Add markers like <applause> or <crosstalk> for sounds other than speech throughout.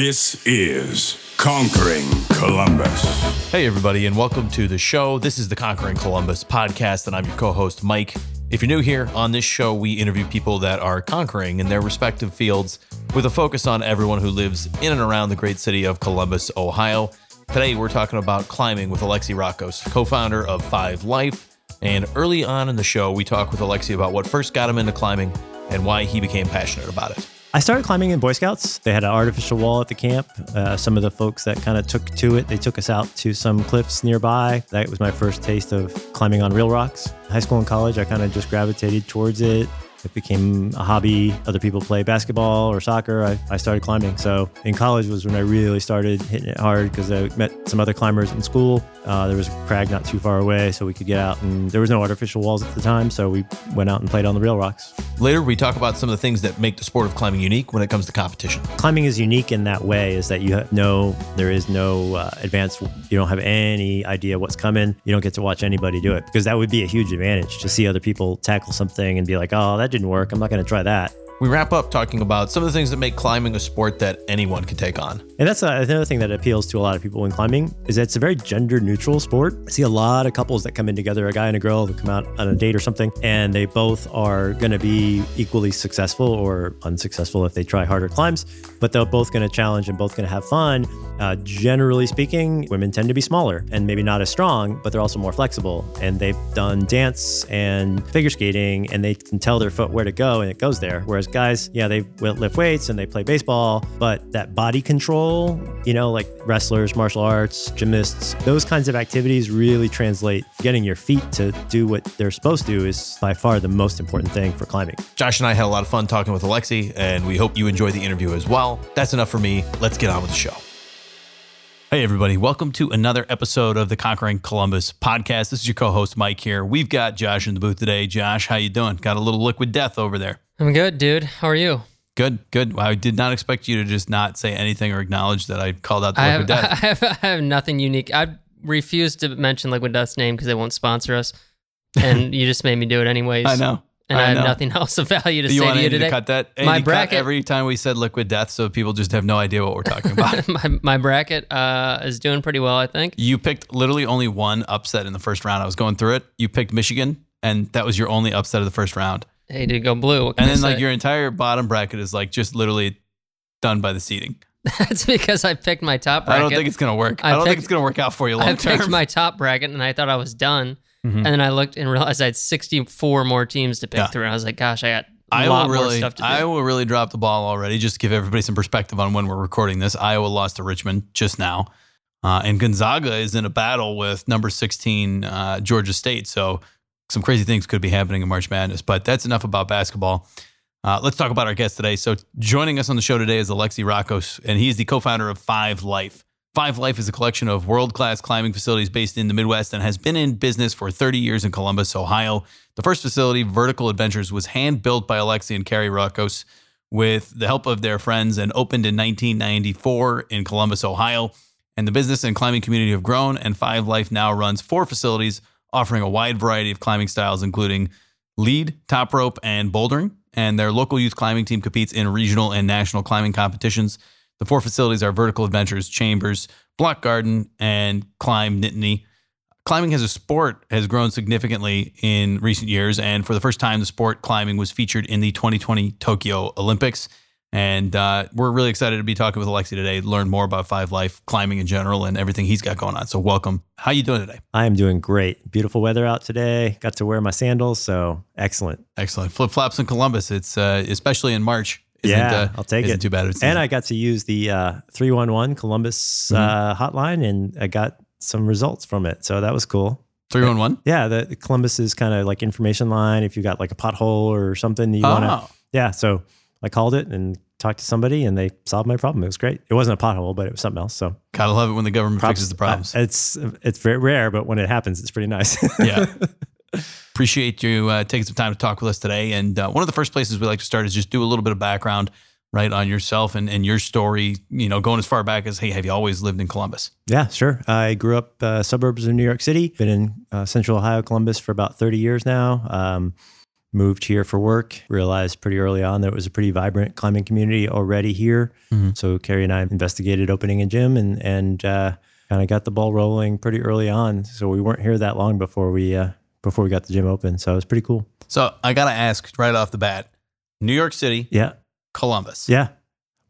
This is Conquering Columbus. Hey, everybody, and welcome to the show. This is the Conquering Columbus podcast, and I'm your co host, Mike. If you're new here, on this show, we interview people that are conquering in their respective fields with a focus on everyone who lives in and around the great city of Columbus, Ohio. Today, we're talking about climbing with Alexi Rakos, co founder of Five Life. And early on in the show, we talk with Alexi about what first got him into climbing and why he became passionate about it. I started climbing in Boy Scouts. They had an artificial wall at the camp. Uh, some of the folks that kind of took to it, they took us out to some cliffs nearby. That was my first taste of climbing on real rocks. High school and college, I kind of just gravitated towards it. It became a hobby. Other people play basketball or soccer. I, I started climbing. So in college was when I really started hitting it hard because I met some other climbers in school. Uh, there was a crag not too far away, so we could get out. And there was no artificial walls at the time, so we went out and played on the real rocks. Later, we talk about some of the things that make the sport of climbing unique when it comes to competition. Climbing is unique in that way is that you have no, there is no uh, advanced, you don't have any idea what's coming. You don't get to watch anybody do it because that would be a huge advantage to see other people tackle something and be like, oh, that didn't work. I'm not going to try that. We wrap up talking about some of the things that make climbing a sport that anyone can take on. And that's uh, another thing that appeals to a lot of people in climbing is that it's a very gender neutral sport. I see a lot of couples that come in together, a guy and a girl that come out on a date or something, and they both are going to be equally successful or unsuccessful if they try harder climbs, but they're both going to challenge and both going to have fun. Uh, generally speaking, women tend to be smaller and maybe not as strong, but they're also more flexible. And they've done dance and figure skating, and they can tell their foot where to go, and it goes there. Whereas guys, yeah, they lift weights and they play baseball, but that body control, you know, like wrestlers, martial arts, gymnasts, those kinds of activities really translate. Getting your feet to do what they're supposed to is by far the most important thing for climbing. Josh and I had a lot of fun talking with Alexi, and we hope you enjoy the interview as well. That's enough for me. Let's get on with the show. Hey, everybody. Welcome to another episode of the Conquering Columbus podcast. This is your co-host, Mike here. We've got Josh in the booth today. Josh, how you doing? Got a little liquid death over there. I'm good, dude. How are you? Good, good. I did not expect you to just not say anything or acknowledge that I called out the I liquid have, death. <laughs> I have, I have nothing unique. I refuse to mention Liquid Death's name because they won't sponsor us. And <laughs> you just made me do it anyways. I know. And I, I have know. nothing <laughs> else of value to you say want to you today. to cut that? My Andy, cut bracket- every time we said liquid death, so people just have no idea what we're talking about. my, my bracket uh, is doing pretty well, I think. you picked literally only one upset in the first round. I was going through it. You picked Michigan, and that was your only upset of the first round. Hey, did go blue. And I then like your entire bottom bracket is like just literally done by the seating. <laughs> That's because I picked my top bracket. I don't think it's gonna work. I, I don't think it's gonna work out for you long term. I picked my top bracket and I thought I was done. Mhm. And then I looked and realized I had 64 more teams to pick Yeah. through. And I was like, gosh, I got a Iowa really, stuff to do. Iowa really dropped the ball already. Just to give everybody some perspective on when we're recording this. Iowa lost to Richmond just now, uh, and Gonzaga is in a battle with number 16 uh, Georgia State. So some crazy things could be happening in March Madness. But that's enough about basketball. Uh, let's talk about our guest today. So joining us on the show today is Alexi Rakos, and he's the co-founder of Five Life. Five Life is a collection of world-class climbing facilities based in the Midwest and has been in business for 30 years in Columbus, Ohio. The first facility, Vertical Adventures, was hand-built by Alexi and Carrie Rakos with the help of their friends and opened in 1994 in Columbus, Ohio. And the business and climbing community have grown, and Five Life now runs four facilities offering a wide variety of climbing styles, including lead, top rope, and bouldering. And their local youth climbing team competes in regional and national climbing competitions. The four facilities are Vertical Adventures, Chambers, Block Garden, and Climb Nittany. Climbing as a sport has grown significantly in recent years, and for the first time, the sport climbing was featured in the 2020 Tokyo Olympics. And uh, we're really excited to be talking with Alexi today, learn more about Five Life climbing in general and everything he's got going on. So, welcome. How you doing today? I am doing great. Beautiful weather out today. Got to wear my sandals, so excellent. Excellent. Flip flops in Columbus. It's uh, especially in March. Isn't, yeah, uh, I'll take isn't it. Too bad. of a season. And I got to use the uh, 311 Columbus Mm-hmm. uh, hotline, and I got some results from it. So that was cool. three one one. Yeah, the, the Columbus is kind of like information line. If you got like a pothole or something you want to, Oh, yeah. So I called it and talked to somebody, and they solved my problem. It was great. It wasn't a pothole, but it was something else. So gotta love it when the government props- fixes the problems. uh, it's it's very rare, but when it happens, it's pretty nice. <laughs> yeah. Appreciate you uh, taking some time to talk with us today. And uh, one of the first places we like to start is just do a little bit of background, right, on yourself and, and your story. You know, going as far back as, hey, have you always lived in Columbus? Yeah, sure. I grew up uh, suburbs of New York City. Been in uh, Central Ohio, Columbus for about 30 years now. Um, moved here for work. Realized pretty early on that it was a pretty vibrant climbing community already here. So Carrie and I investigated opening a gym and and uh, kind of got the ball rolling pretty early on. So we weren't here that long before we uh, before we got the gym open. So it was pretty cool. So I got to ask right off the bat New York City, Yeah, Columbus. yeah.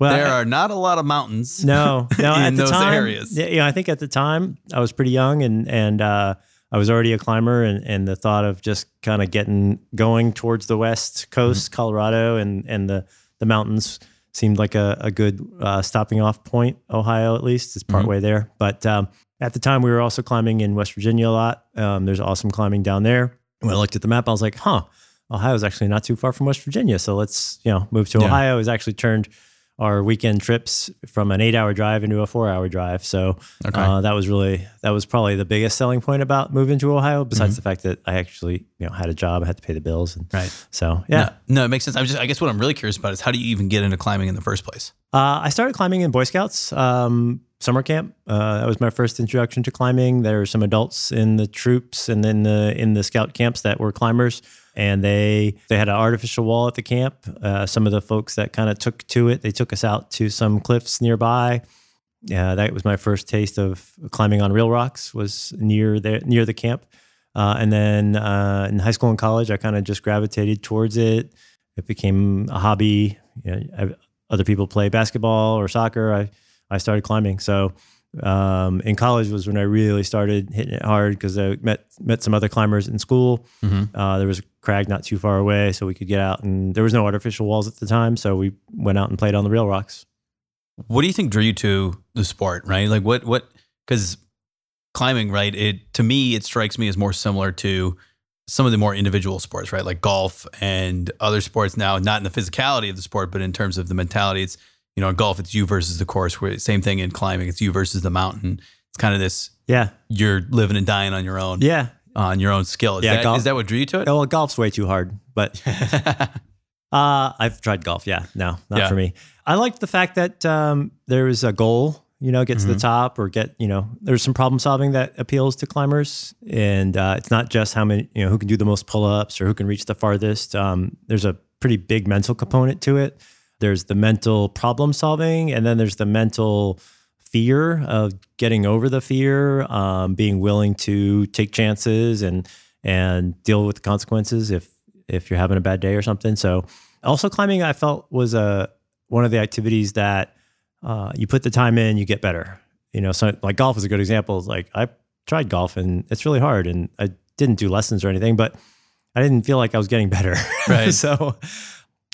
Well, there I- are not a lot of mountains. No, no. <laughs> in at the those time, areas. Yeah, yeah, I think at the time I was pretty young, and and uh, I was already a climber, and, and the thought of just kind of getting going towards the west coast, Colorado, and and the the mountains seemed like a, a good uh, stopping off point. Ohio, at least, is part way there. But um, at the time, we were also climbing in West Virginia a lot. Um, there's awesome climbing down there. When I looked at the map, I was like, huh. Ohio's actually not too far from West Virginia, so let's you know move to Yeah. Ohio. Has actually turned our weekend trips from an eight-hour drive into a four-hour drive. So Okay. uh, that was really that was probably the biggest selling point about moving to Ohio. Besides the fact that I actually you know had a job, I had to pay the bills, and Right. so yeah. No, no, it makes sense. I'm just, I guess what I'm really curious about is how do you even get into climbing in the first place? Uh, I started climbing in Boy Scouts um, summer camp. Uh, that was my first introduction to climbing. There were some adults in the troops and then the in the scout camps that were climbers, and they they had an artificial wall at the camp. Uh, some of the folks that kind of took to it, they took us out to some cliffs nearby. Yeah, that was my first taste of climbing on real rocks. Was near the near the camp, uh, and then uh, in high school and college, I kind of just gravitated towards it. It became a hobby. You know, I, other people play basketball or soccer. I I started climbing. So um, in college was when I really started hitting it hard because I met met some other climbers in school. Uh, there was a crag not too far away, so we could get out, and there was no artificial walls at the time, so we went out and played on the real rocks. What do you think drew you to the sport, right? Like what, what, because climbing, right? It, to me, it strikes me as more similar to some of the more individual sports, right? Like golf and other sports now, not in the physicality of the sport, but in terms of the mentality. It's, you know, in golf, it's you versus the course. Where same thing in climbing, it's you versus the mountain. It's kind of this, Yeah, you're living and dying on your own, yeah. on your own skill. Is, Yeah, that, golf- is that what drew you to it? Oh, well, golf's way too hard, but <laughs> uh, I've tried golf. Yeah, no, not Yeah. for me. I liked the fact that um, there was a goal. You know, get to the top or get. You know, there's some problem solving that appeals to climbers, and uh, it's not just how many. You know, who can do the most pull ups or who can reach the farthest. Um, there's a pretty big mental component to it. There's the mental problem solving, and then there's the mental fear of getting over the fear, um, being willing to take chances and and deal with the consequences if if you're having a bad day or something. So, also climbing, I felt was a one of the activities that uh, you put the time in, you get better. You know, so like golf is a good example. Like I tried golf and it's really hard, and I didn't do lessons or anything, but I didn't feel like I was getting better. <laughs> Right. so,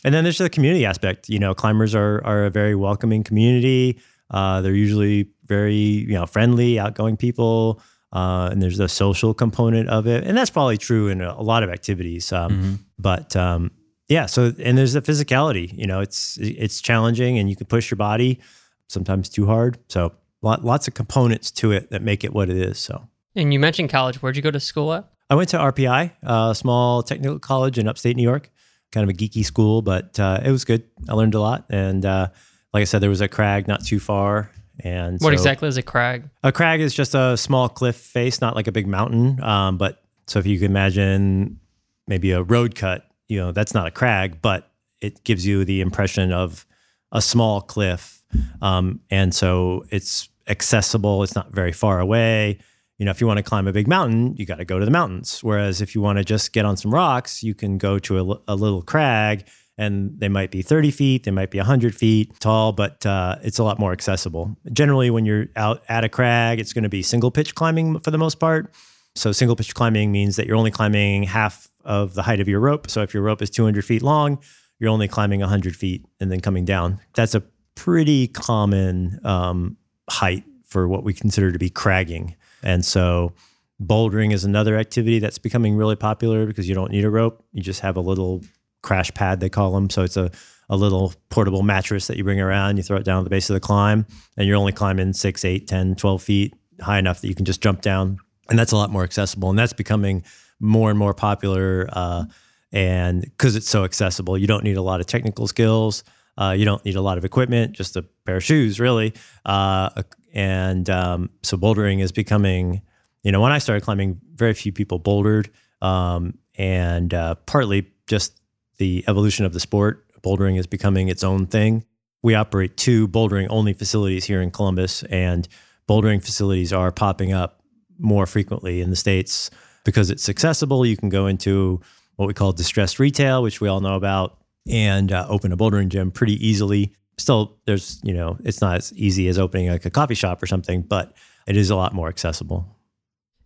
and then there's the community aspect. You know, climbers are are a very welcoming community. Uh, they're usually very you know friendly, outgoing people, uh, and there's the social component of it, and that's probably true in a, a lot of activities. Um, But um, yeah, so and there's the physicality. You know, it's it's challenging, and you can push your body sometimes too hard. So lot, lots of components to it that make it what it is. So. And you mentioned college. Where'd you go to school at? I went to RPI, a small technical college in upstate New York, kind of a geeky school, but uh, it was good. I learned a lot. And uh, like I said, there was a crag not too far. And What so- exactly is a crag? A crag is just a small cliff face, not like a big mountain. Um, but so if you can imagine maybe a road cut, you know, that's not a crag, but it gives you the impression of a small cliff. Um, and so it's accessible, it's not very far away. You know, if you want to climb a big mountain, you got to go to the mountains. Whereas if you want to just get on some rocks, you can go to a, a little crag and they might be 30 feet, they might be 100 feet tall, but uh, it's a lot more accessible. Generally, when you're out at a crag, it's going to be single pitch climbing for the most part. So, single pitch climbing means that you're only climbing half of the height of your rope. So, if your rope is 200 feet long, you're only climbing 100 feet and then coming down. That's a pretty common um, height for what we consider to be cragging. And so, bouldering is another activity that's becoming really popular because you don't need a rope. You just have a little crash pad, they call them. So, it's a, a little portable mattress that you bring around, you throw it down at the base of the climb, and you're only climbing six, eight, 10, 12 feet high enough that you can just jump down. And that's a lot more accessible. And that's becoming more and more popular. Uh, and because it's so accessible, you don't need a lot of technical skills. Uh, you don't need a lot of equipment, just a pair of shoes, really. Uh, and um, so bouldering is becoming, you know, when I started climbing, very few people bouldered. Um, and uh, partly just the evolution of the sport. Bouldering is becoming its own thing. We operate two bouldering only facilities here in Columbus, and bouldering facilities are popping up more frequently in the States because it's accessible. You can go into what we call distressed retail, which we all know about, and uh, open a bouldering gym pretty easily. Still, there's, you know, it's not as easy as opening like a coffee shop or something, but it is a lot more accessible.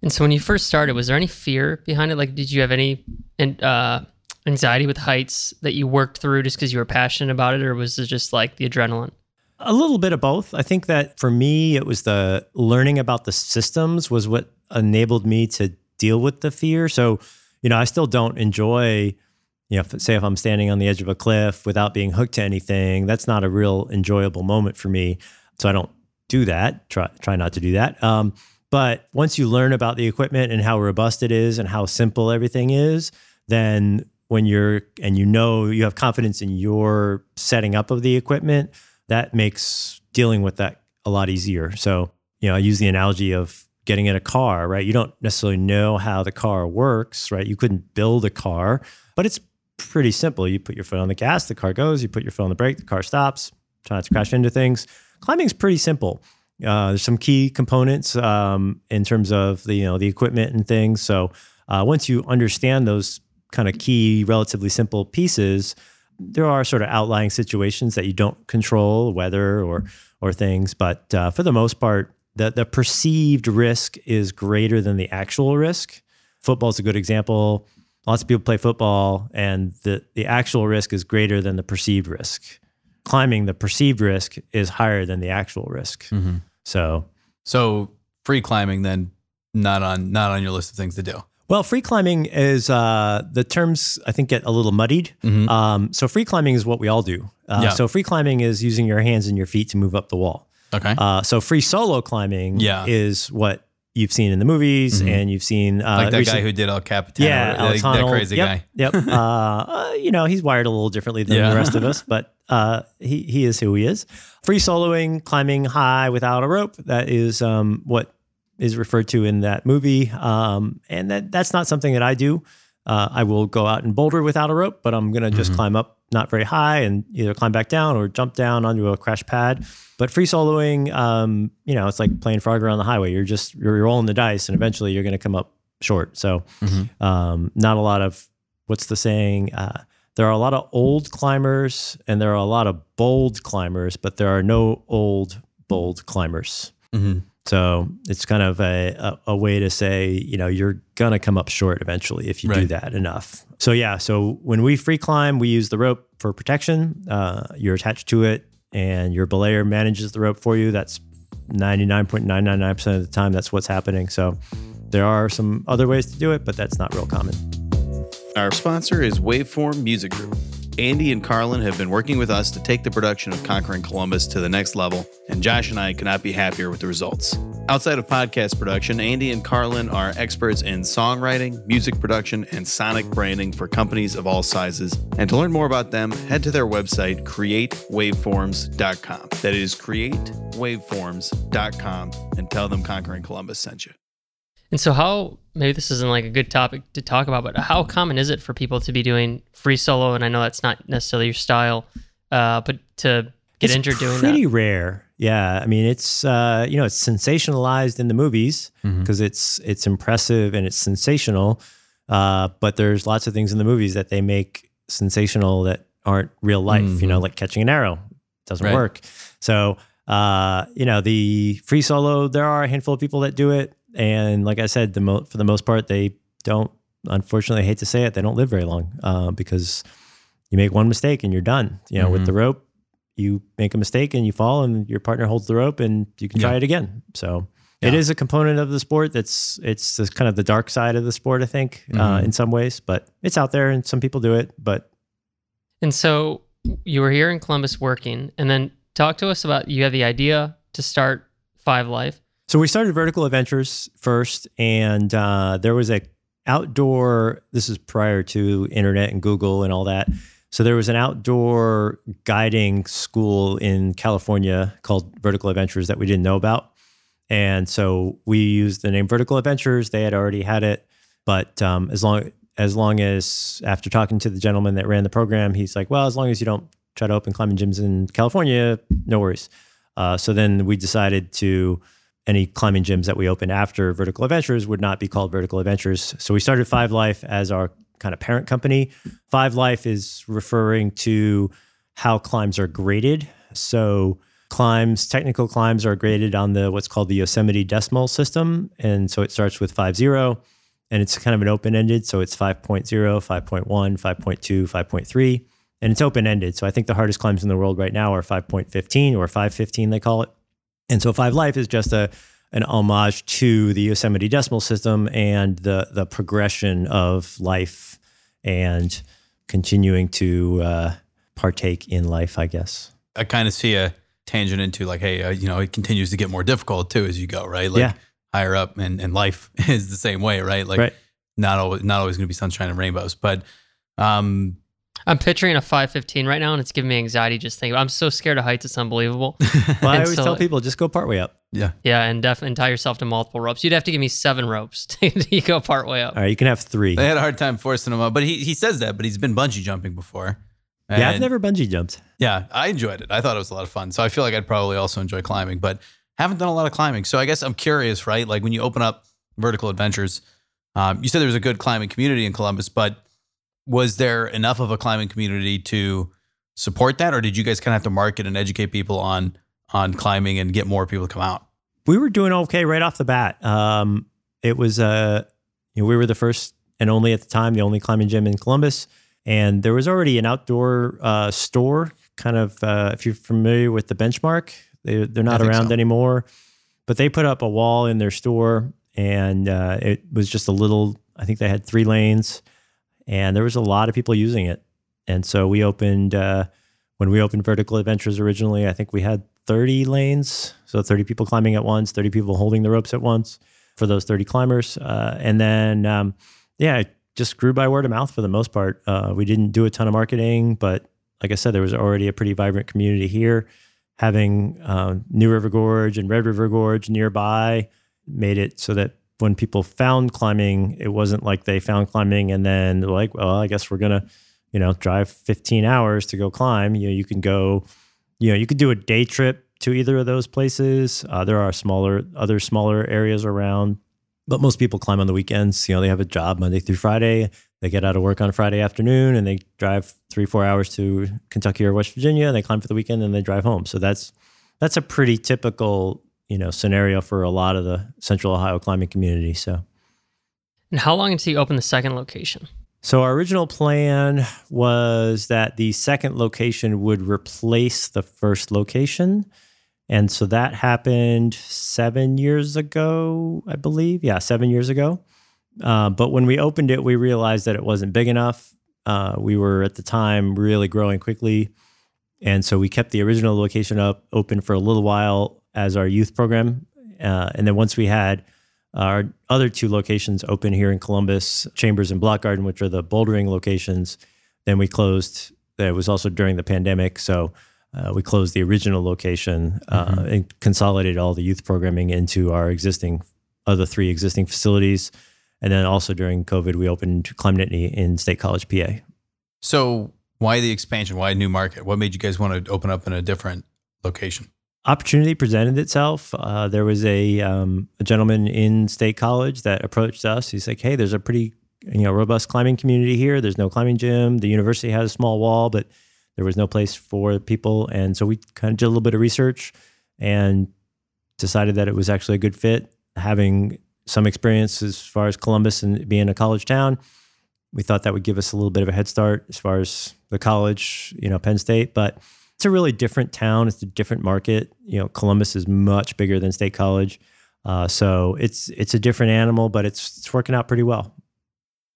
And so when you first started, was there any fear behind it? Like, did you have any uh, anxiety with heights that you worked through just because you were passionate about it, or was it just like the adrenaline? A little bit of both. I think that for me, it was the learning about the systems was what enabled me to deal with the fear. So, you know, I still don't enjoy, you know, if, say if I'm standing on the edge of a cliff without being hooked to anything, that's not a real enjoyable moment for me. So I don't do that. Try try not to do that. Um, but once you learn about the equipment and how robust it is and how simple everything is, then when you're and you know you have confidence in your setting up of the equipment, that makes dealing with that a lot easier. So, you know, I use the analogy of getting in a car, right? You don't necessarily know how the car works, right? You couldn't build a car, but it's pretty simple. You put your foot on the gas, the car goes, you put your foot on the brake, the car stops, try not to crash into things. Climbing is pretty simple. Uh, there's some key components um, in terms of the you know the equipment and things. So uh, once you understand those kind of key, relatively simple pieces, there are sort of outlying situations that you don't control, weather or or things. But uh, for the most part, the the perceived risk is greater than the actual risk. Football is a good example. Lots of people play football, and the the actual risk is greater than the perceived risk. Climbing, the perceived risk is higher than the actual risk. Mm-hmm. So, so free climbing then not on not on your list of things to do. Well, free climbing is uh, the terms I think get a little muddied. Mhm. Um, so free climbing is what we all do. Uh, Yeah. So free climbing is using your hands and your feet to move up the wall. Okay. Uh, so free solo climbing Yeah. is what you've seen in the movies Mhm. and you've seen uh, like that recent- guy who did El Capitan. yeah, Alex like that crazy yep, guy. Yep. <laughs> uh, uh, you know, he's wired a little differently than Yeah. the rest of us, but uh, he he is who he is. Free soloing, climbing high without a rope. That is um, what is referred to in that movie, um, and that that's not something that I do. Uh, I will go out and boulder without a rope, but I'm gonna just Mhm. climb up not very high and either climb back down or jump down onto a crash pad. But free soloing, um, you know, it's like playing Frogger on the highway. You're just you're rolling the dice, and eventually you're going to come up short. So, Mhm. um, not a lot of what's the saying? Uh, there are a lot of old climbers, and there are a lot of bold climbers, but there are no old bold climbers. Mhm. So it's kind of a, a, a way to say, you know, you're going to come up short eventually if you do that enough. So, yeah. So when we free climb, we use the rope for protection. Uh, you're attached to it, and your belayer manages the rope for you. That's 99.999% of the time, that's what's happening. So there are some other ways to do it, but that's not real common. Our sponsor is Waveform Music Group. Andy and Carlin have been working with us to take the production of Conquering Columbus to the next level, and Josh and I cannot be happier with the results. Outside of podcast production, Andy and Carlin are experts in songwriting, music production, and sonic branding for companies of all sizes. And to learn more about them, head to their website, createwaveforms.com. That is createwaveforms.com, and tell them Conquering Columbus sent you. And so, how maybe this isn't like a good topic to talk about, but how common is it for people to be doing free solo? And I know that's not necessarily your style, uh, but to get It's injured doing pretty rare. Yeah, I mean it's uh, you know it's sensationalized in the movies because it's it's impressive and it's sensational. Uh, but there's lots of things in the movies that they make sensational that aren't real life. You know, Mhm. like catching an arrow doesn't Right. work. So uh, you know the free solo, there are a handful of people that do it, and like I said, the mo- for the most part, they don't. Unfortunately, I hate to say it, they don't live very long uh, because you make one mistake and you're done. You know, with Mhm. the rope, you make a mistake and you fall, and your partner holds the rope, and you can try it again. So it Yeah. is a component of the sport that's it's this kind of the dark side of the sport, I think, uh, Mhm. in some ways. But it's out there, and some people do it. But And so, you were here in Columbus working, and then talk to us about you had the idea to start Five Life. So we started Vertical Adventures first, and uh, there was a outdoor. This is prior to internet and Google and all that. So there was an outdoor guiding school in California called Vertical Adventures that we didn't know about, and so we used the name Vertical Adventures. They had already had it, but um, as long as long as after talking to the gentleman that ran the program, he's like, well, as long as you don't try to open climbing gyms in California, no worries. Uh, so then we decided to any climbing gyms that we opened after Vertical Adventures would not be called Vertical Adventures. So we started Five Life as our kind of parent company. Five Life is referring to how climbs are graded. So climbs, technical climbs are graded on the what's called the Yosemite decimal system. And so it starts with 5.0 and it's kind of an open-ended. So it's 5.0, 5.1, 5.2, 5.3 and it's open ended. So I think the hardest climbs in the world right now are 5.15 or 515 they call it. And so Five Life is just a an homage to the Yosemite decimal system and the the progression of life and continuing to uh, partake in life, I guess. I kind of see a tangent into like, hey, uh, you know, it continues to get more difficult too as you go, right? Like Yeah. higher up, and, and life <laughs> is the same way, right? Like Right. not always not always going to be sunshine and rainbows, but um, I'm picturing a 515 right now, and it's giving me anxiety just thinking. I'm so scared of heights; it's unbelievable. <laughs> Well, I always so- tell people just go partway up. yeah, yeah, and definitely tie yourself to multiple ropes. You'd have to give me seven ropes <laughs> to go part way up. All right, you can have three. they had a hard time forcing him up, but he he says that, but he's been bungee jumping before. yeah, I've never bungee jumped. Yeah, I enjoyed it. I thought it was a lot of fun. So I feel like I'd probably also enjoy climbing, but haven't done a lot of climbing. So I guess I'm curious, right? Like when you open up Vertical Adventures, um, you said there was a good climbing community in Columbus, but was there enough of a climbing community to support that, or did you guys kind of have to market and educate people on on climbing and get more people to come out? we were doing okay right off the bat. Um, it was uh, you know, we were the first and only at the time, the only climbing gym in Columbus, and there was already an outdoor uh, store. Kind of, uh, if you're familiar with the Benchmark, they they're not around so. anymore, but they put up a wall in their store, and uh, it was just a little. I think they had three lanes, and there was a lot of people using it, and so we opened. Uh, when we opened Vertical Adventures originally, I think we had 30 lanes. So 30 people climbing at once, 30 people holding the ropes at once for those 30 climbers. Uh, and then, um, yeah, it just grew by word of mouth for the most part. Uh, we didn't do a ton of marketing, but like I said, there was already a pretty vibrant community here. Having um, New River Gorge and Red River Gorge nearby made it so that when people found climbing, it wasn't like they found climbing and then like, well, I guess we're to you know, drive 15 hours to go climb. You know, you can go, you know, you could do a day trip to either of those places. Uh, there are smaller, other smaller areas around, but most people climb on the weekends. You know, they have a job Monday through Friday. They get out of work on Friday afternoon and they drive three, four hours to Kentucky or West Virginia. And they climb for the weekend and they drive home. So that's that's a pretty typical, you know, scenario for a lot of the Central Ohio climbing community. So. And how long until you open the second location? So our original plan was that the second location would replace the first location. And so that happened seven years ago, I believe. Yeah, seven years ago. Uh, but when we opened it, we realized that it wasn't big enough. Uh, we were at the time really growing quickly. And so we kept the original location up open for a little while as our youth program. Uh, and then once we had our other two locations open here in Columbus, Chambers and Block Garden, which are the bouldering locations. Then we closed. It was also during the pandemic, so uh, we closed the original location uh, and consolidated all the youth programming into our existing other three existing facilities. And then also during COVID, we opened Climb Nittany in State College, PA. So why the expansion? Why a new market? What made you guys want to open up in a different location? Opportunity presented itself. Uh, there was a, um, a gentleman in State College that approached us. He's like, "Hey, there's a pretty you know robust climbing community here. There's no climbing gym. The university has a small wall, but there was no place for people." And so we kind of did a little bit of research and decided that it was actually a good fit. Having some experience as far as Columbus and being a college town, we thought that would give us a little bit of a head start as far as the college, you know, Penn State, but it's a really different town. It's a different market. You know, Columbus is much bigger than State College, uh, so it's it's a different animal, but it's it's working out pretty well.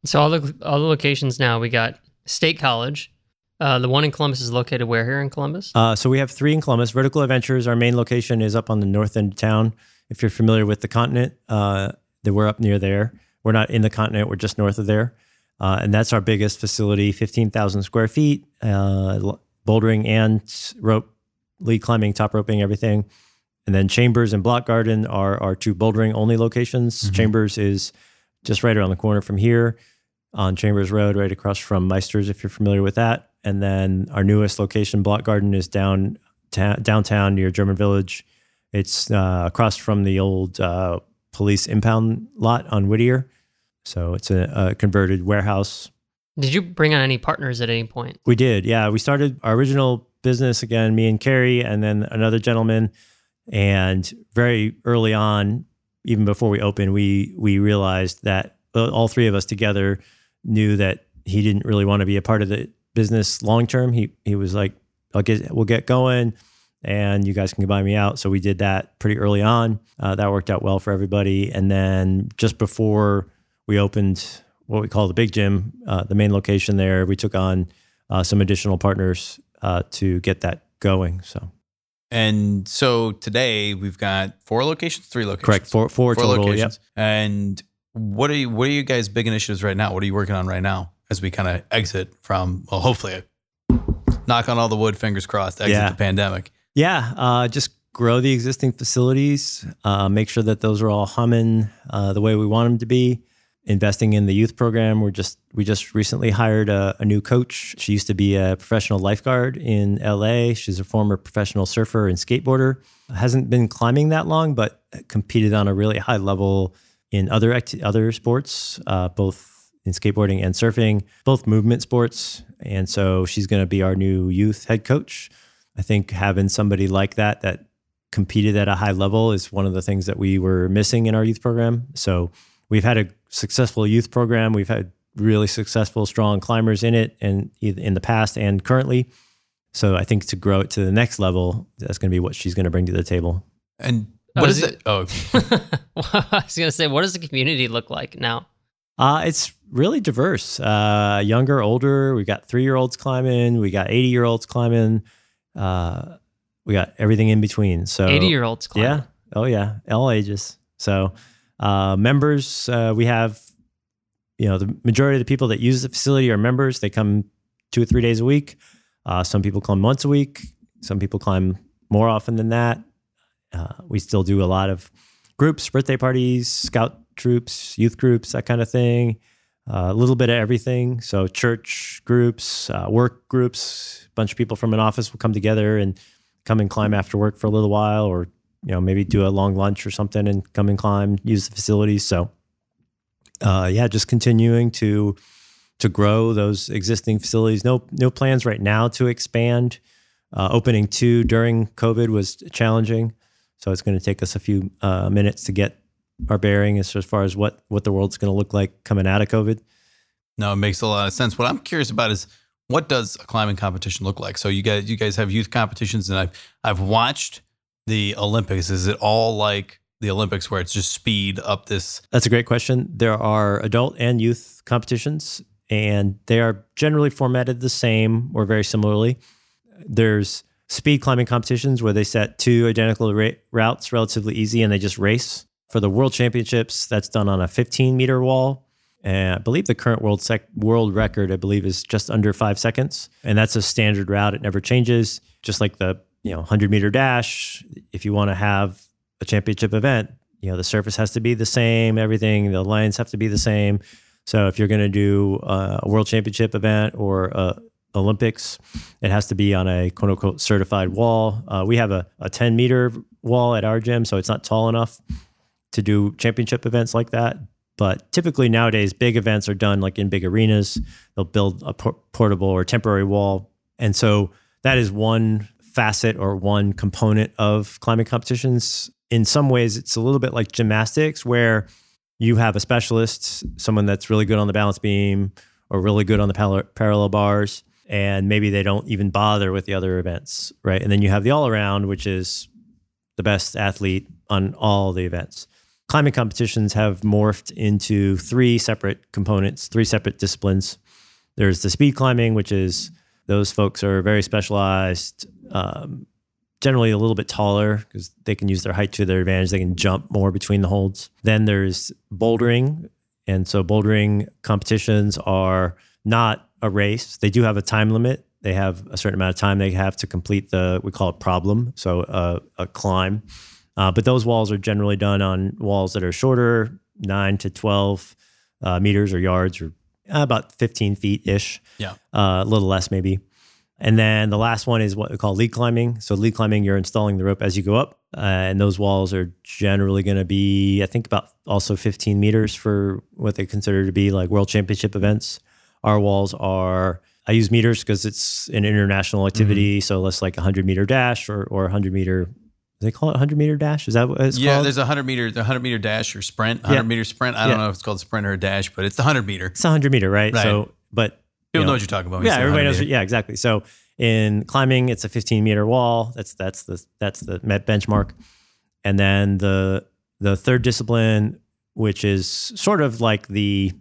So all the all the locations now we got State College. Uh, the one in Columbus is located where here in Columbus? Uh, so we have three in Columbus. Vertical Adventures, our main location is up on the north end of town. If you're familiar with the continent, uh, that we're up near there. We're not in the continent. We're just north of there, uh, and that's our biggest facility, fifteen thousand square feet, uh, bouldering and rope, lead climbing, top roping, everything. And then Chambers and Block Garden are our two bouldering only locations. Chambers is just right around the corner from here. on Chambers Road, right across from Meister's, if you're familiar with that. And then our newest location, Block Garden, is down ta- downtown near German Village. It's uh, across from the old uh, police impound lot on Whittier. So it's a, a converted warehouse. Did you bring on any partners at any point? We did, yeah. We started our original business again, me and Carrie, and then another gentleman. And very early on, even before we opened, we we realized that all three of us together knew that he didn't really want to be a part of the business long term. He he was like, "I'll get we'll get going, and you guys can buy me out." So we did that pretty early on. Uh, that worked out well for everybody. And then just before we opened what we call the big gym, uh, the main location there, we took on uh, some additional partners uh, to get that going. So And so today we've got four locations, three locations. correct, four four, Four total. Yep. locations. And what are you what are you guys big initiatives right now? What are you working on right now as we kind of exit from well, hopefully knock on all the wood, fingers crossed, exit Yeah. the pandemic. Yeah, uh, just grow the existing facilities, uh, make sure that those are all humming uh, the way we want them to be. Investing in the youth program, we're just we just recently hired a, a new coach. She used to be a professional lifeguard in LA. She's a former professional surfer and skateboarder. Hasn't been climbing that long, but competed on a really high level in other other sports, uh, both in skateboarding and surfing, both movement sports. And so she's going to be our new youth head coach. I think having somebody like that that competed at a high level is one of the things that we were missing in our youth program. So we've had a successful youth program. We've had really successful, strong climbers in it, and in the past and currently. So I think to grow it to the next level, that's going to be what she's going to bring to the table. And Oh, what is is it- it? Oh, <laughs> I was gonna say, what does the community look like now? Uh, it's really diverse. Uh, younger, older. We've got three year olds climbing. We got eighty year olds climbing. Uh, we got everything in between. So Eighty year olds climbing. Yeah. Oh yeah. All ages. So uh, members, uh, we have, you know, the majority of the people that use the facility are members. They come two or three days a week. Uh, some people climb once a week. Some people climb more often than that. Uh, we still do a lot of groups, birthday parties, scout troops, youth groups, that kind of thing. Uh, a little bit of everything. So church groups, work groups. A bunch of people from an office will come together and come and climb after work for a little while, or you know maybe do a long lunch or something and come and climb, use the facilities. So uh, yeah, just continuing to to grow those existing facilities. No no plans right now to expand. Uh, opening two during COVID was challenging, so it's going to take us a few uh, minutes to get our bearing as, far as what what the world's going to look like coming out of COVID. no, it makes a lot of sense. What I'm curious about is what does a climbing competition look like? So you guys you guys have youth competitions and I've I've watched the Olympics. Is it all like the Olympics where it's just speed up this That's a great question. There are adult and youth competitions, and they are generally formatted the same or very similarly. There's speed climbing competitions where they set two identical ra- routes relatively easy and they just race. For the world championships, that's done on a 15 meter wall. And I believe the current world sec- world record, I believe, is just under five seconds, and that's a standard route. It never changes. Just like the you know 100 meter dash, if you want to have a championship event, you know the surface has to be the same. Everything, the lines have to be the same. So if you're going to do uh, a world championship event or a Olympics, it has to be on a quote unquote certified wall. Uh, we have a, a 10 meter wall at our gym, so it's not tall enough to do championship events like that. But typically nowadays, big events are done like in big arenas. They'll build a por- portable or temporary wall. And so that is one facet or one component of climbing competitions. In some ways, it's a little bit like gymnastics where you have a specialist, someone that's really good on the balance beam or really good on the parallel bars, and maybe they don't even bother with the other events, right? And then you have the all around, which is the best athlete on all the events. Climbing competitions have morphed into three separate components, three separate disciplines. There's the speed climbing, which is those folks are very specialized, um, generally a little bit taller because they can use their height to their advantage. They can jump more between the holds. Then there's bouldering. And so bouldering competitions are not a race. They do have a time limit. They have a certain amount of time they have to complete the, we call it problem. So uh, a climb. Uh, but those walls are generally done on walls that are shorter, nine to 12 uh, meters or yards or about 15 feet ish. Yeah. uh, a little less maybe. And then the last one is what we call lead climbing. So lead climbing, you're installing the rope as you go up, uh, and those walls are generally going to be, I think, about also 15 meters for what they consider to be like world championship events. Our walls are. I use meters because it's an international activity, so less like a 100 meter dash or or 100 meter. They call it 100 meter dash. Is that what it's Yeah, called? there's a hundred meter, the hundred meter dash or sprint, hundred Yeah. meter sprint. I don't know if it's called sprint or a dash, but it's the hundred meter. it's a 100 meter, right? Right. So, but you People know what you're talking about. yeah, everybody knows. Yeah, exactly. So in climbing, it's a 15 meter wall. That's that's the that's the met benchmark, and then the the third discipline, which is sort of like the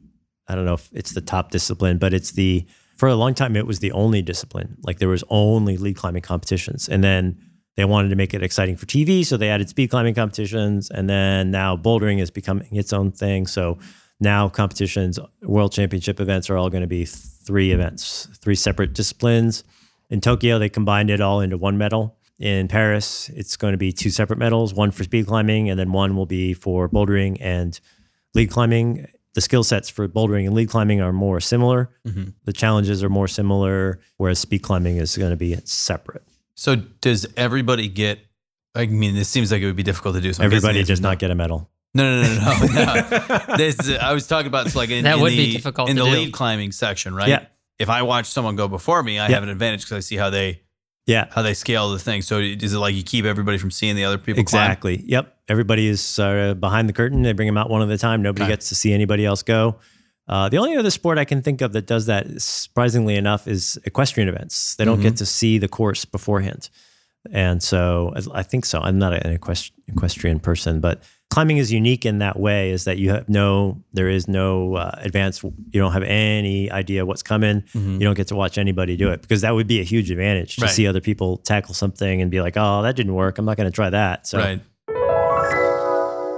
I don't know if it's the top discipline, but it's the for a long time it was the only discipline. Like there was only lead climbing competitions, and then they wanted to make it exciting for TV, so they added speed climbing competitions, and then now bouldering is becoming its own thing. So now competitions, world championship events are all going to be three events, three separate disciplines. In Tokyo, they combined it all into one medal. In Paris, it's going to be two separate medals, one for speed climbing, and then one will be for bouldering and lead climbing. The skill sets for bouldering and lead climbing are more similar. Mhm. The challenges are more similar, whereas speed climbing is going to be separate. So does everybody get? I mean, this seems like it would be difficult to do. So Everybody does not get a medal. No, no, no, no, no. <laughs> This is, I was talking about it's like in, That in would the, be difficult in the do. lead climbing section, right? Yeah. If I watch someone go before me, I Yeah. have an advantage because I see how they Yeah, how they scale the thing. So is it like you keep everybody from seeing the other people? climb? Exactly. Yep. Everybody is uh, behind the curtain. They bring them out one at a time. Nobody Okay. gets to see anybody else go. Uh, the only other sport I can think of that does that, surprisingly enough, is equestrian events. They don't Mm-hmm. get to see the course beforehand, and so I think so. I'm not an equestrian person, but climbing is unique in that way: is that you have no, there is no uh, advance. You don't have any idea what's coming. Mhm. You don't get to watch anybody do it because that would be a huge advantage to Right. see other people tackle something and be like, "Oh, that didn't work. I'm not going to try that." So. Right.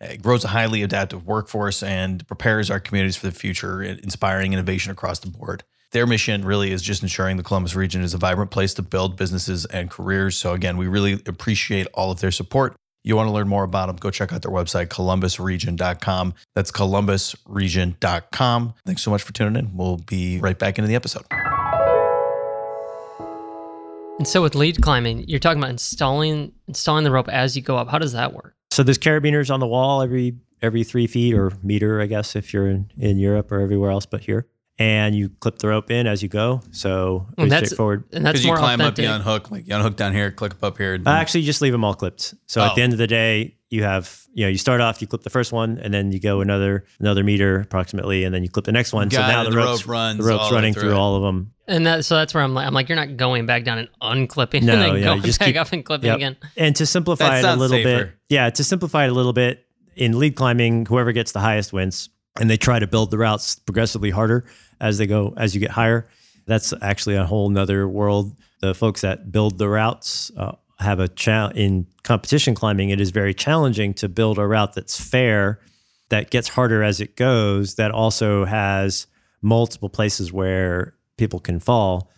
uh, grows a highly adaptive workforce, and prepares our communities for the future, inspiring innovation across the board. Their mission really is just ensuring the Columbus region is a vibrant place to build businesses and careers. So, again, we really appreciate all of their support. You want to learn more about them, go check out their website, columbusregion.com. That's columbusregion.com. Thanks so much for tuning in. We'll be right back into the episode. And so with lead climbing, you're talking about installing installing the rope as you go up. How does that work? So there's carabiners on the wall every every three feet or meter, I guess, if you're in, in Europe or everywhere else but here. And you clip the rope in as you go. So And pretty that's- straightforward. And that's Because you climb authentic. up, you unhook, like you unhook down here, click up here. Uh, actually, just leave them all clipped. So Oh. at the end of the day, you have you know you start off, you clip the first one, and then you go another another meter approximately, and then you clip the next one. Got so now it, the, the ropes rope runs the ropes all the way running through through all of them. And that so that's where I'm like I'm like you're not going back down and unclipping No, <laughs> and then yeah, going just back keep- up and clipping Yep. again. And to simplify That it a little safer. bit, yeah, to simplify it a little bit, in lead climbing, whoever gets the highest wins, and they try to build the routes progressively harder as they go as you get higher. That's actually a whole nother world. The folks that build the routes uh, have a challenge in competition climbing. It is very challenging to build a route that's fair, that gets harder as it goes, that also has multiple places where people can fall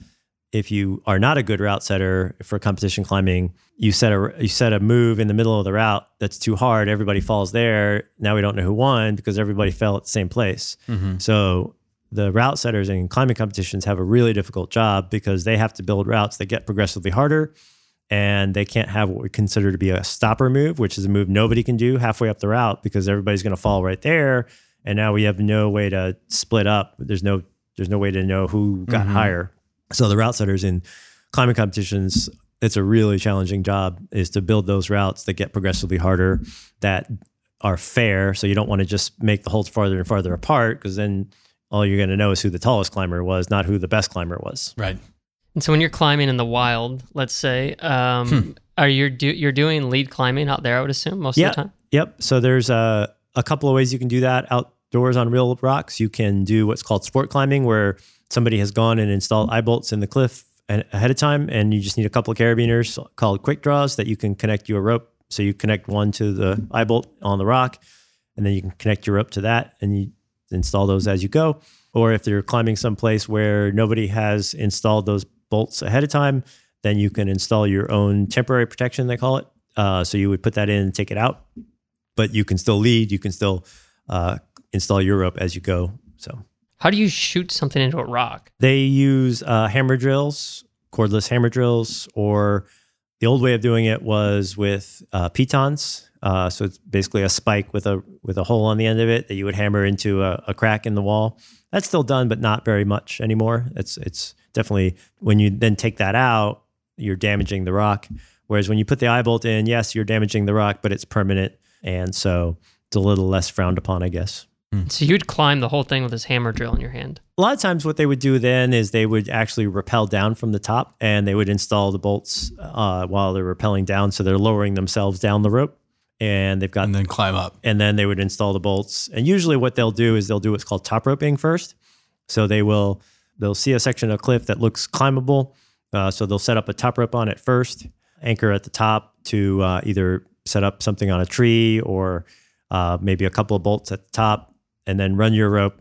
if you are not a good route setter for competition climbing, you set a you set a move in the middle of the route that's too hard. Everybody falls there. Now we don't know who won because everybody fell at the same place. Mhm. So the route setters in climbing competitions have a really difficult job because they have to build routes that get progressively harder, and they can't have what we consider to be a stopper move, which is a move nobody can do halfway up the route because everybody's going to fall right there. And now we have no way to split up. There's no there's no way to know who got Mhm. higher. So the route setters in climbing competitions, it's a really challenging job is to build those routes that get progressively harder, that are fair. So you don't want to just make the holds farther and farther apart because then all you're going to know is who the tallest climber was, not who the best climber was. Right. And so when you're climbing in the wild, let's say, um, Hmm. are you do you're doing lead climbing out there? I would assume most Yeah. of the time. Yep. So there's a, a couple of ways you can do that outdoors on real rocks, you can do what's called sport climbing, where somebody has gone and installed eye bolts in the cliff ahead of time, and you just need a couple of carabiners called quick draws that you can connect your rope. So you connect one to the eye bolt on the rock, and then you can connect your rope to that, and you install those as you go. Or if you're climbing someplace where nobody has installed those bolts ahead of time, then you can install your own temporary protection, they call it. Uh, so you would put that in and take it out, but you can still lead. You can still uh, install your rope as you go. So how do you shoot something into a rock? They use uh, hammer drills, cordless hammer drills, or the old way of doing it was with uh, pitons. Uh, so it's basically a spike with a with a hole on the end of it that you would hammer into a, a, crack in the wall. That's still done, but not very much anymore. It's it's definitely when you then take that out, you're damaging the rock. Whereas when you put the eye bolt in, yes, you're damaging the rock, but it's permanent, and so it's a little less frowned upon, I guess. Mm. So you'd climb the whole thing with this hammer drill in your hand. A lot of times, what they would do then is they would actually rappel down from the top, and they would install the bolts uh, while they're rappelling down, so they're lowering themselves down the rope. And they've got and then climb up, and then they would install the bolts. And usually, what they'll do is they'll do what's called top roping first. So they will they'll see a section of cliff that looks climbable. Uh, so they'll set up a top rope on it first, anchor at the top to uh, either set up something on a tree or uh, maybe a couple of bolts at the top, and then run your rope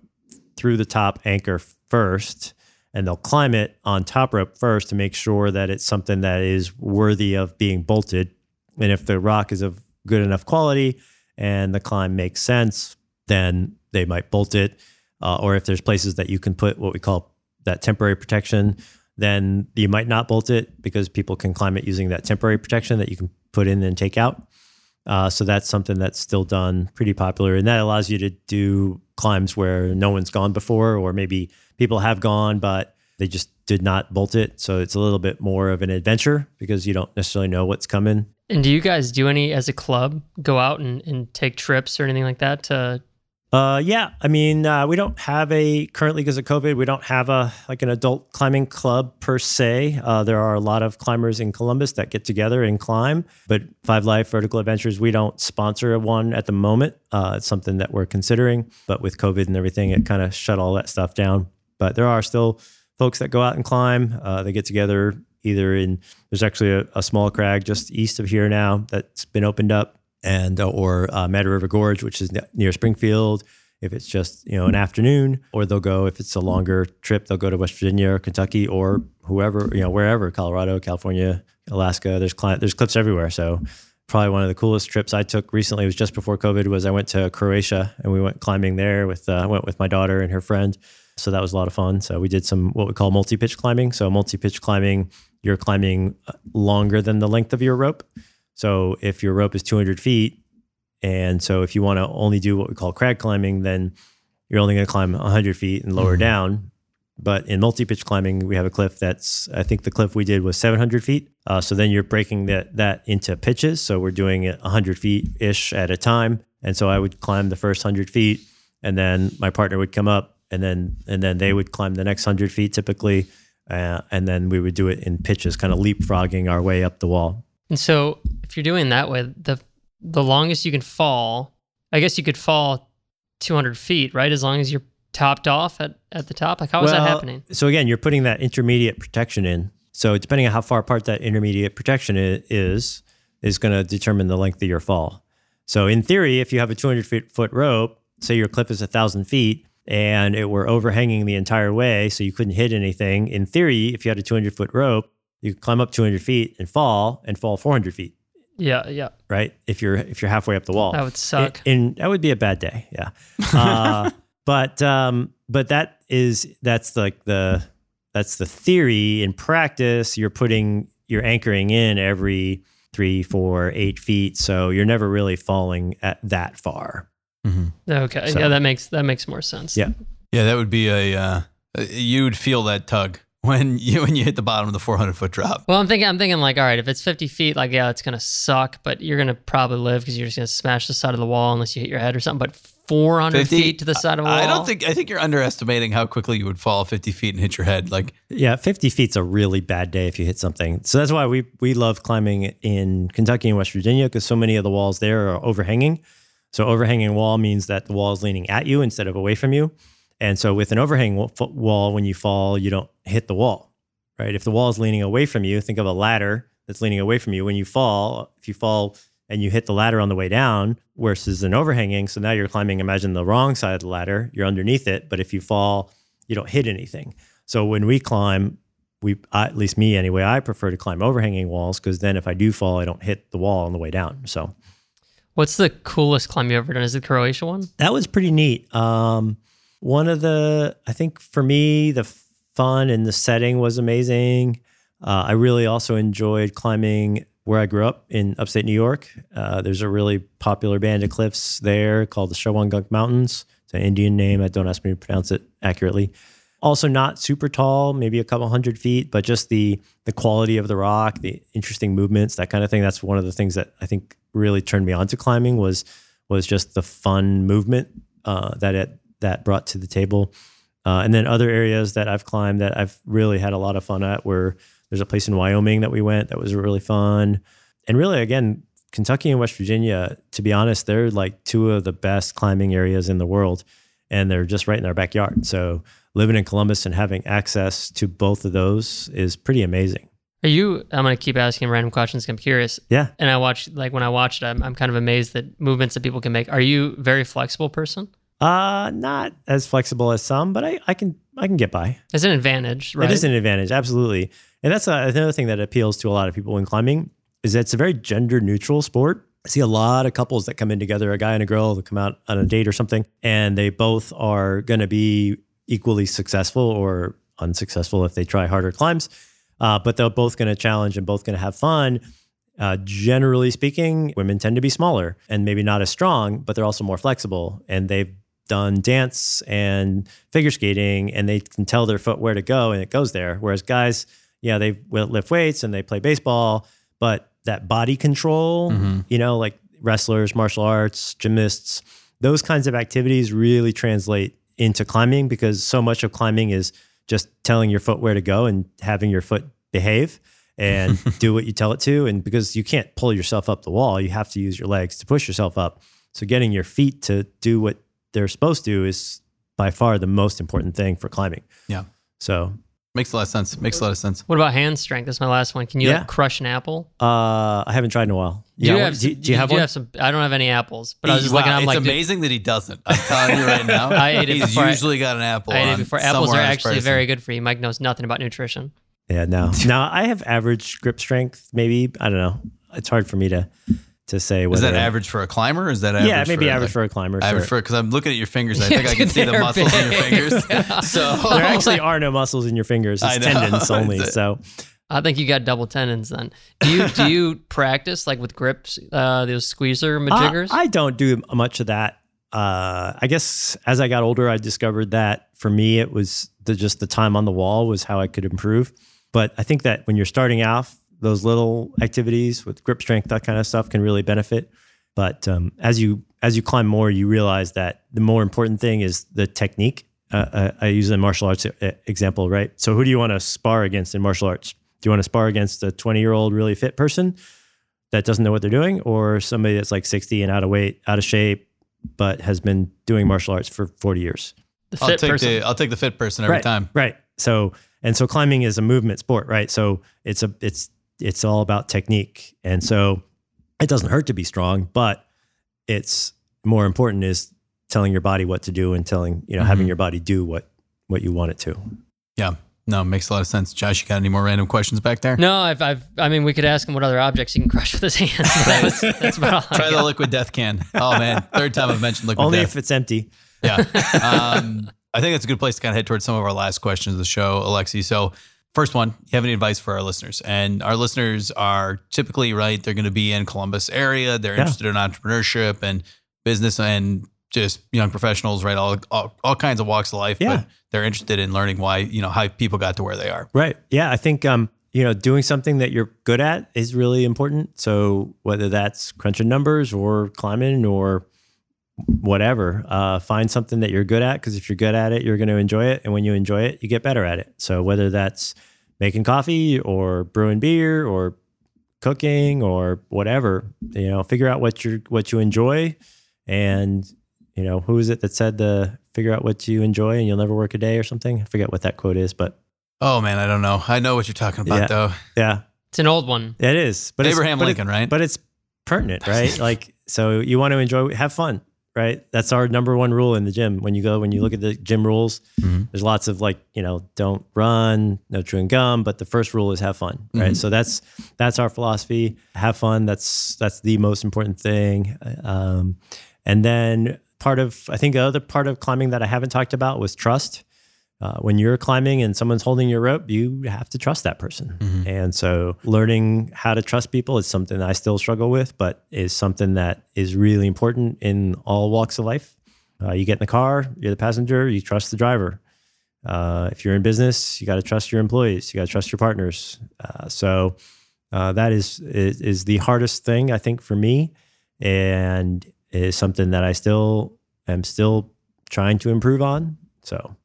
through the top anchor first. And they'll climb it on top rope first to make sure that it's something that is worthy of being bolted. And if the rock is of good enough quality and the climb makes sense, then they might bolt it. Uh, or if there's places that you can put what we call that temporary protection, then you might not bolt it because people can climb it using that temporary protection that you can put in and take out. Uh, so that's something that's still done pretty popular, and that allows you to do climbs where no one's gone before, or maybe people have gone but they just did not bolt it. So it's a little bit more of an adventure because you don't necessarily know what's coming. And do you guys do any as a club go out and, and take trips or anything like that to uh, yeah, I mean, uh, we don't have a currently because of COVID. We don't have a like an adult climbing club per se. Uh, there are a lot of climbers in Columbus that get together and climb, but Five Life Vertical Adventures, we don't sponsor one at the moment. Uh, it's something that we're considering, but with COVID and everything, it kind of shut all that stuff down. But there are still folks that go out and climb. Uh, they get together either in there's actually a, a small crag just east of here now that's been opened up and uh, or uh, Mad River Gorge, which is near Springfield. If it's just you know an afternoon, or they'll go if it's a longer trip, they'll go to West Virginia or Kentucky or whoever you know wherever Colorado, California, Alaska. There's there's cliffs everywhere. So probably one of the coolest trips I took recently was just before COVID. Was I went to Croatia and we went climbing there with uh, went with my daughter and her friend. So that was a lot of fun. So we did some what we call multi pitch climbing. So multi pitch climbing, you're climbing uh, longer than the length of your rope. So if your rope is 200 feet, and so if you want to only do what we call crag climbing, then you're only going to climb 100 feet and lower mm-hmm. down. But in multi pitch climbing, we have a cliff that's I think the cliff we did was 700 feet. Uh, so then you're breaking that that into pitches. So we're doing it 100 feet ish at a time. And so I would climb the first 100 feet, and then my partner would come up, and then and then they would climb the next 100 feet typically, uh, and then we would do it in pitches, kind of leapfrogging our way up the wall. And so if you're doing that way, the the longest you can fall, I guess you could fall 200 feet, right? As long as you're topped off at, at the top. Like how is well, that happening? So again, you're putting that intermediate protection in. So depending on how far apart that intermediate protection is, is going to determine the length of your fall. So in theory, if you have a 200 foot rope, say your cliff is a thousand feet, and it were overhanging the entire way, so you couldn't hit anything. In theory, if you had a 200 foot rope, you climb up 200 feet and fall and fall 400 feet. Yeah, yeah. Right. If you're if you're halfway up the wall, that would suck. And that would be a bad day. Yeah. <laughs> Uh, but um, but that is that's like the that's the theory. In practice, you're putting you're anchoring in every three, four, eight feet, so you're never really falling at that far. Mm-hmm. Okay. So, yeah, that makes that makes more sense. Yeah. Yeah, that would be a uh, you'd feel that tug when <laughs> you when you hit the bottom of the 400 foot drop. Well, I'm thinking I'm thinking like, all right, if it's 50 feet, like yeah, it's gonna suck, but you're gonna probably live because you're just gonna smash the side of the wall unless you hit your head or something. But 400 50, feet to the side of a wall. I don't think I think you're underestimating how quickly you would fall 50 feet and hit your head. Like yeah, 50 feet's a really bad day if you hit something. So that's why we we love climbing in Kentucky and West Virginia because so many of the walls there are overhanging. So overhanging wall means that the wall is leaning at you instead of away from you. And so with an overhang wall, when you fall, you don't hit the wall, right? If the wall is leaning away from you, think of a ladder that's leaning away from you. When you fall, if you fall and you hit the ladder on the way down versus an overhanging, so now you're climbing, imagine the wrong side of the ladder, you're underneath it. But if you fall, you don't hit anything. So when we climb, we at least me anyway, I prefer to climb overhanging walls because then if I do fall, I don't hit the wall on the way down. So What's the coolest climb you ever done? Is it the Croatia one? that was pretty neat. Um, one of the, I think for me, the fun and the setting was amazing. Uh, I really also enjoyed climbing where I grew up in upstate New York. Uh, there's a really popular band of cliffs there called the Shawangunk Mountains. It's an Indian name. I don't ask me to pronounce it accurately. Also, not super tall, maybe a couple hundred feet, but just the the quality of the rock, the interesting movements, that kind of thing. That's one of the things that I think really turned me on to climbing was was just the fun movement uh, that it that brought to the table. Uh, and then other areas that I've climbed that I've really had a lot of fun at were there's a place in Wyoming that we went that was really fun. And really, again, Kentucky and West Virginia, to be honest, they're like two of the best climbing areas in the world. And they're just right in our backyard. So living in Columbus and having access to both of those is pretty amazing. Are you? I'm gonna keep asking random questions. I'm curious. Yeah. And I watch like when I watch it, I'm, I'm kind of amazed that movements that people can make. Are you a very flexible person? Uh not as flexible as some, but I, I can I can get by. It's an advantage, right? It is an advantage, absolutely. And that's uh another thing that appeals to a lot of people when climbing is that it's a very gender neutral sport. I see a lot of couples that come in together, a guy and a girl, that come out on a date or something, and they both are going to be equally successful or unsuccessful if they try harder climbs. Uh, but they're both going to challenge and both going to have fun. Uh, generally speaking, women tend to be smaller and maybe not as strong, but they're also more flexible. And they've done dance and figure skating, and they can tell their foot where to go, and it goes there. Whereas guys, yeah, they will lift weights and they play baseball, but that body control, mm-hmm. you know, like wrestlers, martial arts, gymnasts, those kinds of activities really translate into climbing because so much of climbing is just telling your foot where to go and having your foot behave and <laughs> do what you tell it to. And because you can't pull yourself up the wall, you have to use your legs to push yourself up. So getting your feet to do what they're supposed to is by far the most important thing for climbing. Yeah. So Makes a lot of sense. Makes a lot of sense. What about hand strength? That's my last one. Can you Yeah. like, crush an apple? uh, I haven't tried in a while. Do you have, do, do you have do one? have some? I don't have any apples, but I was just Wow, looking. I'm it's like, dude, amazing that he doesn't. I'm telling you right now. <laughs> I ate it He's before I- usually got an apple. I ate it before. Apples are actually person. very good for you. Mike knows nothing about nutrition. Yeah, no. <laughs> now I have average grip strength. Maybe I don't know. It's hard for me to to say. Is that average for a climber? Or is that average Yeah, maybe for, average like, for a climber. average sure. for because I'm looking at your fingers. <laughs> I think I can see the They're muscles in your big. fingers. <laughs> <laughs> So there actually are no muscles in your fingers. It's know. tendons only. It's So I think you got double tendons then. Do you do you practice like with grips, uh, those squeezer Uh. I don't do much of that. Uh, I guess as I got older, I discovered that for me, it was the, just the time on the wall was how I could improve. But I think that when you're starting off, those little activities with grip strength, that kind of stuff, can really benefit. But um, as you as you climb more, you realize that the more important thing is the technique. Uh, I, I use a martial arts uh, example, right? So, who do you want to spar against in martial arts? Do you want to spar against a 20 year old really fit person that doesn't know what they're doing, or somebody that's like 60 and out of weight, out of shape, but has been doing martial arts for 40 years? the I'll take person. the I'll take the fit person every right, time. Right. So and so climbing is a movement sport, right? So it's a it's it's all about technique. And so it doesn't hurt to be strong, but it's more important is telling your body what to do and telling, you know, having Mhm. your body do what what you want it to. Yeah. No, it makes a lot of sense. Josh, you got any more random questions back there? no, I've, I've, I mean, we could ask him what other objects he can crush with his hands. <laughs> that was, <laughs> that's about all I Try the got. liquid death can. Oh man, third time I've mentioned liquid Only death. if it's empty. Yeah. <laughs> Um, I think that's a good place to kind of head towards some of our last questions of the show, Alexi. So, first one, you have any advice for our listeners? And our listeners are typically, right, they're going to be in Columbus area. They're Yeah. interested in entrepreneurship and business and just young professionals, right? All, all, all kinds of walks of life, Yeah. but they're interested in learning why, you know, how people got to where they are. Right. Yeah. I think um, you know, doing something that you're good at is really important. So whether that's crunching numbers or climbing or whatever, uh, find something that you're good at because if you're good at it, you're going to enjoy it, and when you enjoy it, you get better at it. So whether that's making coffee or brewing beer or cooking or whatever, you know, figure out what you what you enjoy And, you know, who is it that said the figure out what you enjoy and you'll never work a day or something? I forget what that quote is, but Oh man, I don't know. I know what you're talking about Yeah. though. yeah, It's an old one. it is. But it's- Abraham but it- Lincoln, right? But it's pertinent, right? <laughs> like, so you want to enjoy, have fun, right? That's our number one rule in the gym. When you go, when you look at the gym rules, Mhm. there's lots of like, you know, don't run, no chewing gum, but the first rule is have fun, right? Mhm. So that's that's our philosophy. Have fun. That's that's the most important thing. Um, and then part of, I think the other part of climbing that I haven't talked about was trust. Uh, when you're climbing and someone's holding your rope, you have to trust that person. Mhm. And so learning how to trust people is something I still struggle with, but is something that is really important in all walks of life. Uh, you get in the car, you're the passenger, you trust the driver. Uh, if you're in business, you got to trust your employees, you got to trust your partners. Uh, so uh, that is, is is the hardest thing I think for me, and is something that I still am still trying to improve on. So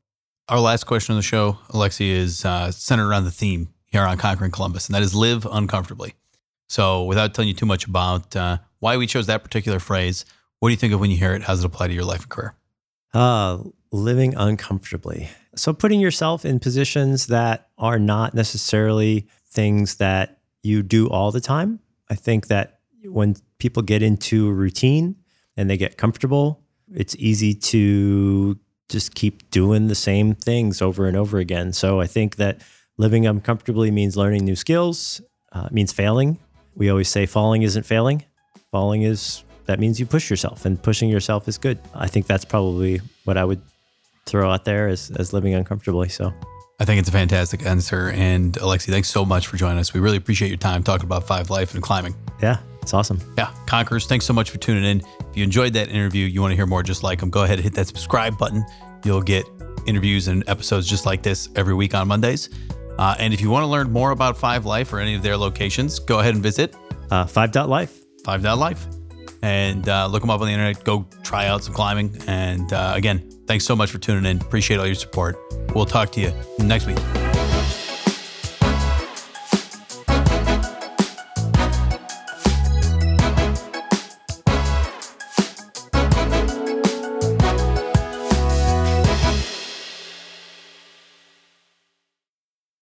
Our last question on the show, Alexi, is uh, centered around the theme here on Conquering Columbus, and that is live uncomfortably. So, without telling you too much about uh, why we chose that particular phrase, what do you think of when you hear it? How does it apply to your life and career? Uh, living uncomfortably. So putting yourself in positions that are not necessarily things that you do all the time. I think that when people get into a routine and they get comfortable, it's easy to just keep doing the same things over and over again. So I think that living uncomfortably means learning new skills, uh, means failing. We always say falling isn't failing. Falling is that means you push yourself and pushing yourself is good. I think that's probably what I would throw out there as, as living uncomfortably. So I think it's a fantastic answer. And Alexi, thanks so much for joining us. We really appreciate your time talking about Five Life and climbing. yeah, it's awesome. Yeah, Conquerors, thanks so much for tuning in. If you enjoyed that interview, you want to hear more just like them, go ahead and hit that subscribe button. You'll get interviews and episodes just like this every week on Mondays. Uh, and if you want to learn more about Five Life or any of their locations, go ahead and visit Uh, five dot life. Five Dot Life and uh, look them up on the internet. Go try out some climbing. And uh, again, thanks so much for tuning in. Appreciate all your support. We'll talk to you next week.